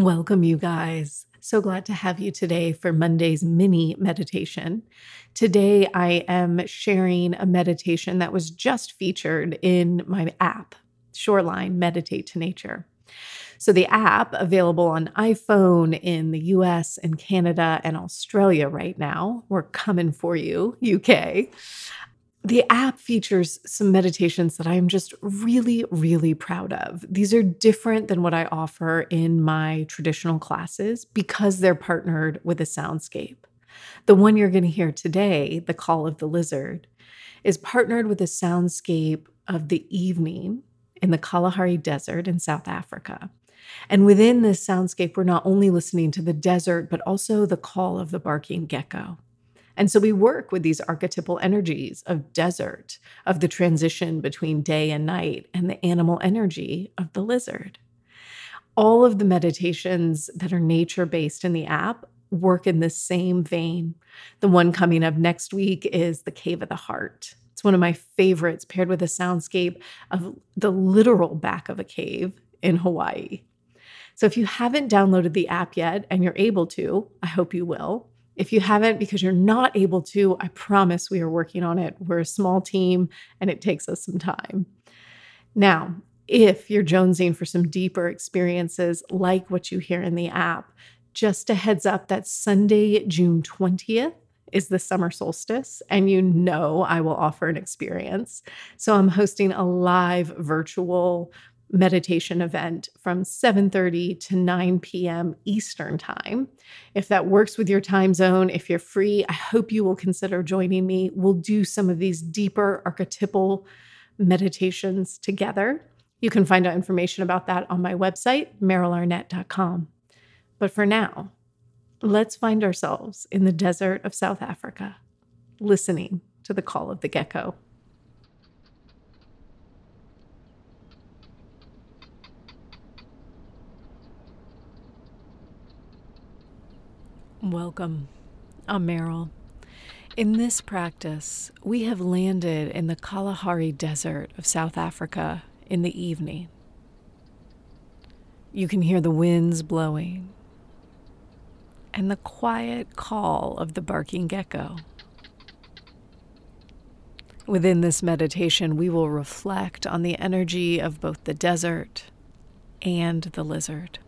Welcome, you guys. So glad to have you today for Monday's mini meditation. Today, I am sharing a meditation that was just featured in my app, Shoreline Meditate to Nature. So, the app available on iPhone in the US and Canada and Australia right now. We're coming for you, UK the app features some meditations that I'm just really, really proud of. These are different than what I offer in my traditional classes because they're partnered with a soundscape. The one you're going to hear today, The Call of the Lizard, is partnered with a soundscape of the evening in the Kalahari Desert in South Africa. And within this soundscape, we're not only listening to the desert, but also the call of the barking gecko. And so we work with these archetypal energies of desert, of the transition between day and night, and the animal energy of the lizard. All of the meditations that are nature based in the app work in the same vein. The one coming up next week is The Cave of the Heart. It's one of my favorites, paired with a soundscape of the literal back of a cave in Hawaii. So if you haven't downloaded the app yet and you're able to, I hope you will. If you haven't, because you're not able to, I promise we are working on it. We're a small team and it takes us some time. Now, if you're jonesing for some deeper experiences like what you hear in the app, just a heads up that Sunday, June 20th, is the summer solstice, and you know I will offer an experience. So I'm hosting a live virtual meditation event from 7:30 to 9 p.m. Eastern Time. If that works with your time zone, if you're free, I hope you will consider joining me. We'll do some of these deeper archetypal meditations together. You can find out information about that on my website, merylarnett.com. But for now, let's find ourselves in the desert of South Africa, listening to the call of the gecko. Welcome. I'm Meryl. In this practice, we have landed in the Kalahari Desert of South Africa in the evening. You can hear the winds blowing and the quiet call of the barking gecko. Within this meditation, we will reflect on the energy of both the desert and the lizard.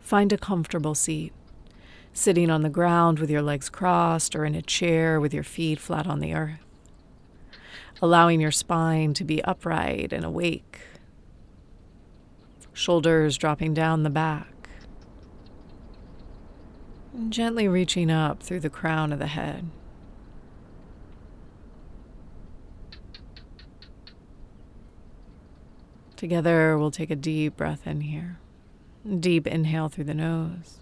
Find a comfortable seat sitting on the ground with your legs crossed or in a chair with your feet flat on the earth, allowing your spine to be upright and awake, shoulders dropping down the back, and gently reaching up through the crown of the head. Together, we'll take a deep breath in here. Deep inhale through the nose.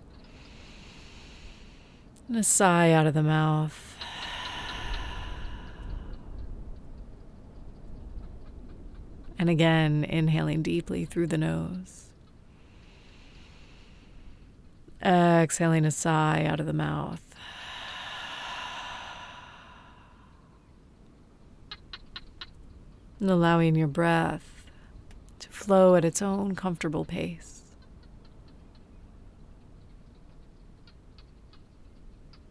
And a sigh out of the mouth. And again, inhaling deeply through the nose. Exhaling a sigh out of the mouth. And allowing your breath to flow at its own comfortable pace.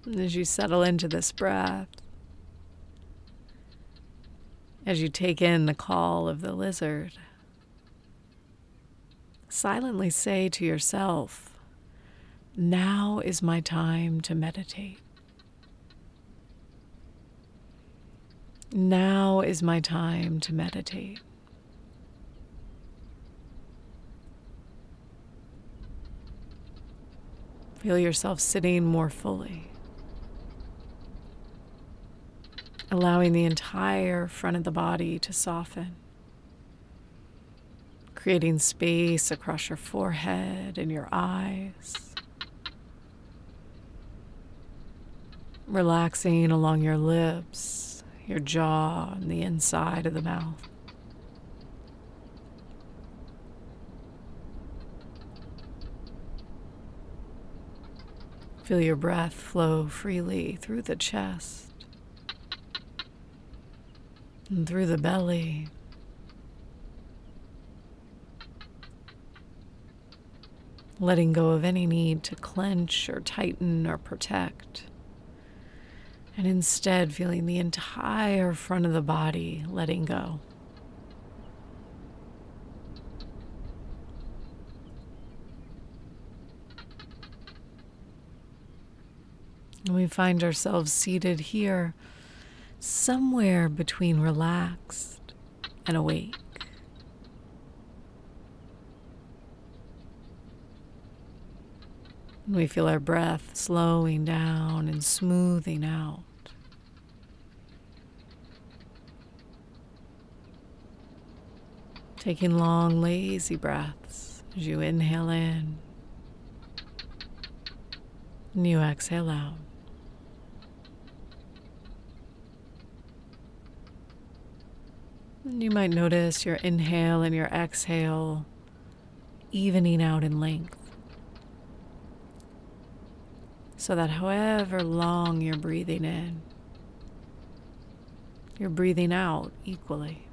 As you settle into this breath, as you take in the call of the lizard, silently say to yourself, Now is my time to meditate. Now is my time to meditate. Feel yourself sitting more fully, allowing the entire front of the body to soften, creating space across your forehead and your eyes, relaxing along your lips, your jaw, and the inside of the mouth. Feel your breath flow freely through the chest and through the belly. Letting go of any need to clench or tighten or protect. And instead, feeling the entire front of the body letting go. And we find ourselves seated here, somewhere between relaxed and awake. And we feel our breath slowing down and smoothing out. Taking long, lazy breaths as you inhale in and you exhale out. You might notice your inhale and your exhale evening out in length. So that however long you're breathing in, you're breathing out equally.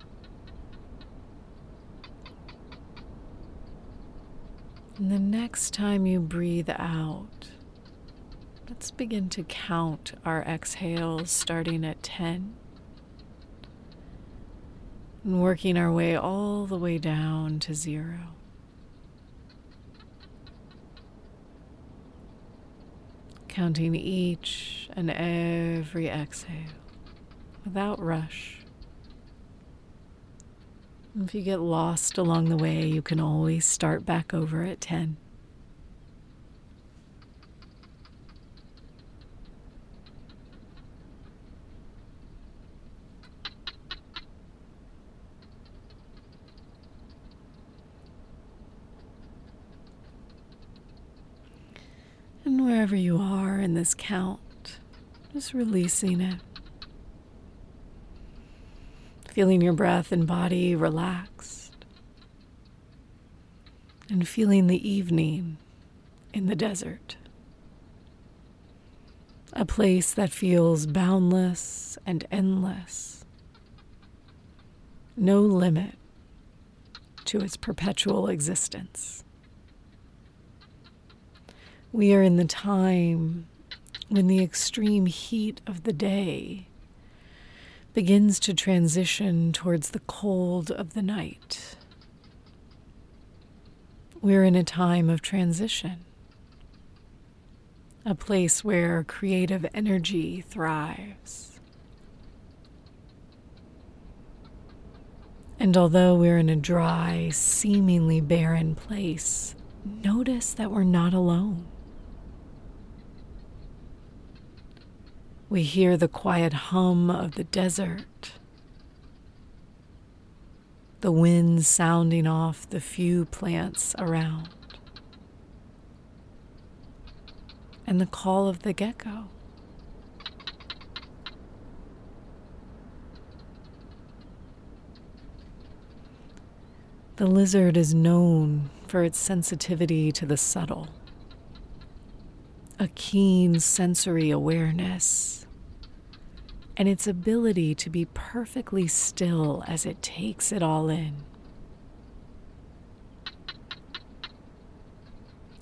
And the next time you breathe out, let's begin to count our exhales starting at 10 and working our way all the way down to zero. Counting each and every exhale without rush. If you get lost along the way, you can always start back over at 10. And wherever you count, just releasing it. Feeling your breath and body relaxed. And feeling the evening in the desert. A place that feels boundless and endless. No limit to its perpetual existence. We are in the time when the extreme heat of the day begins to transition towards the cold of the night. We're in a time of transition, a place where creative energy thrives. And although we're in a dry, seemingly barren place, notice that we're not alone. We hear the quiet hum of the desert, the wind sounding off the few plants around, and the call of the gecko. The lizard is known for its sensitivity to the subtle. A keen sensory awareness, and its ability to be perfectly still as it takes it all in.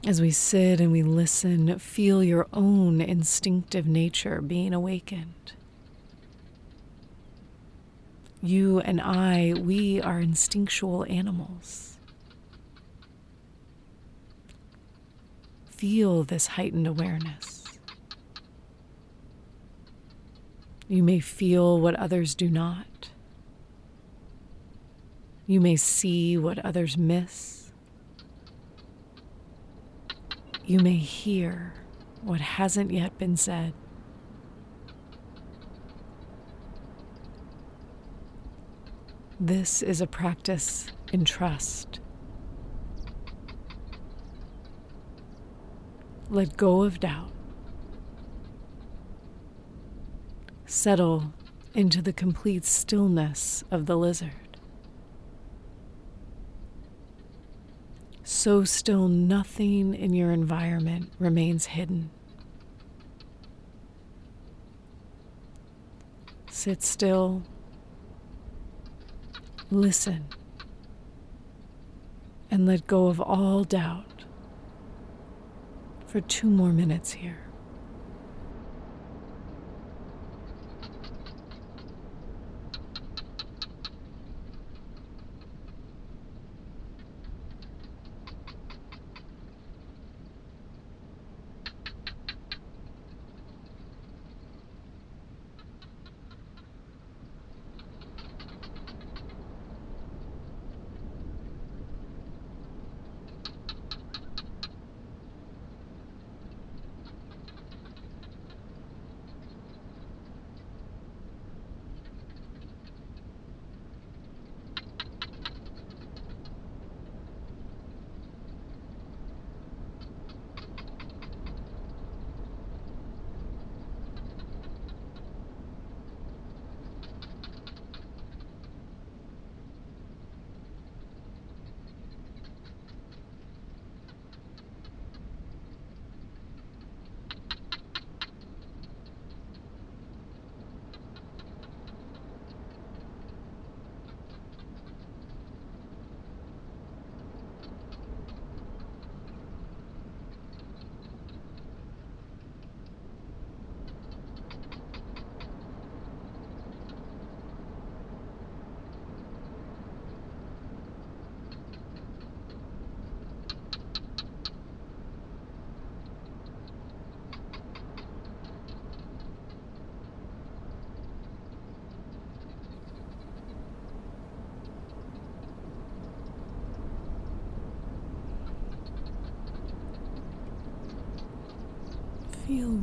As we sit and we listen, feel your own instinctive nature being awakened. You and I, we are instinctual animals. feel this heightened awareness. You may feel what others do not. You may see what others miss. You may hear what hasn't yet been said. This is a practice in trust. Let go of doubt. Settle into the complete stillness of the lizard. So still, nothing in your environment remains hidden. Sit still Listen and let go of all doubt for two more minutes here.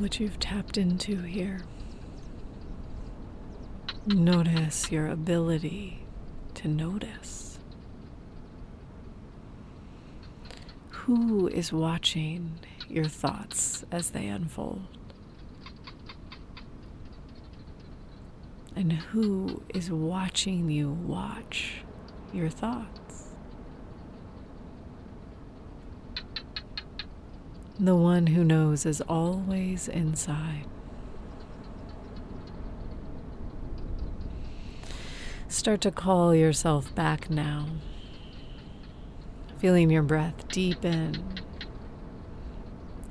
What you've tapped into here. Notice your ability to notice. Who is watching your thoughts as they unfold? And who is watching you watch your thoughts? The one who knows is always inside. Start to call yourself back now. Feeling your breath deepen.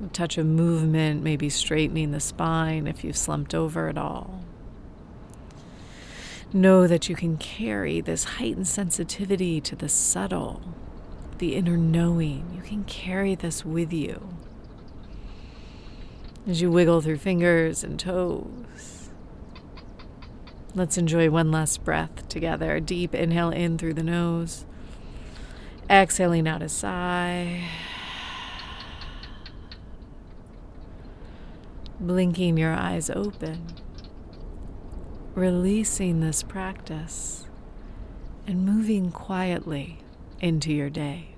A touch of movement, maybe straightening the spine if you've slumped over at all. Know that you can carry this heightened sensitivity to the subtle, the inner knowing. You can carry this with you as you wiggle through fingers and toes. Let's enjoy one last breath together. Deep inhale in through the nose, exhaling out a sigh. Blinking your eyes open, releasing this practice, and moving quietly into your day.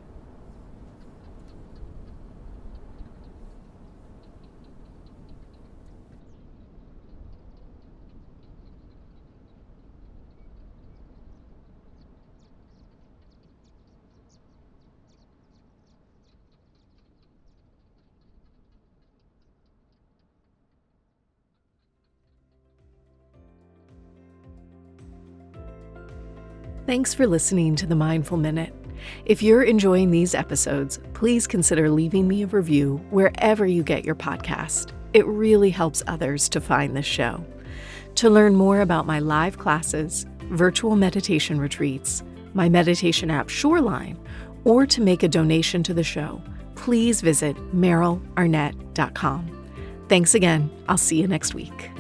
Thanks for listening to the Mindful Minute. If you're enjoying these episodes, please consider leaving me a review wherever you get your podcast. It really helps others to find this show. To learn more about my live classes, virtual meditation retreats, my meditation app Shoreline, or to make a donation to the show, please visit merylarnett.com. Thanks again. I'll see you next week.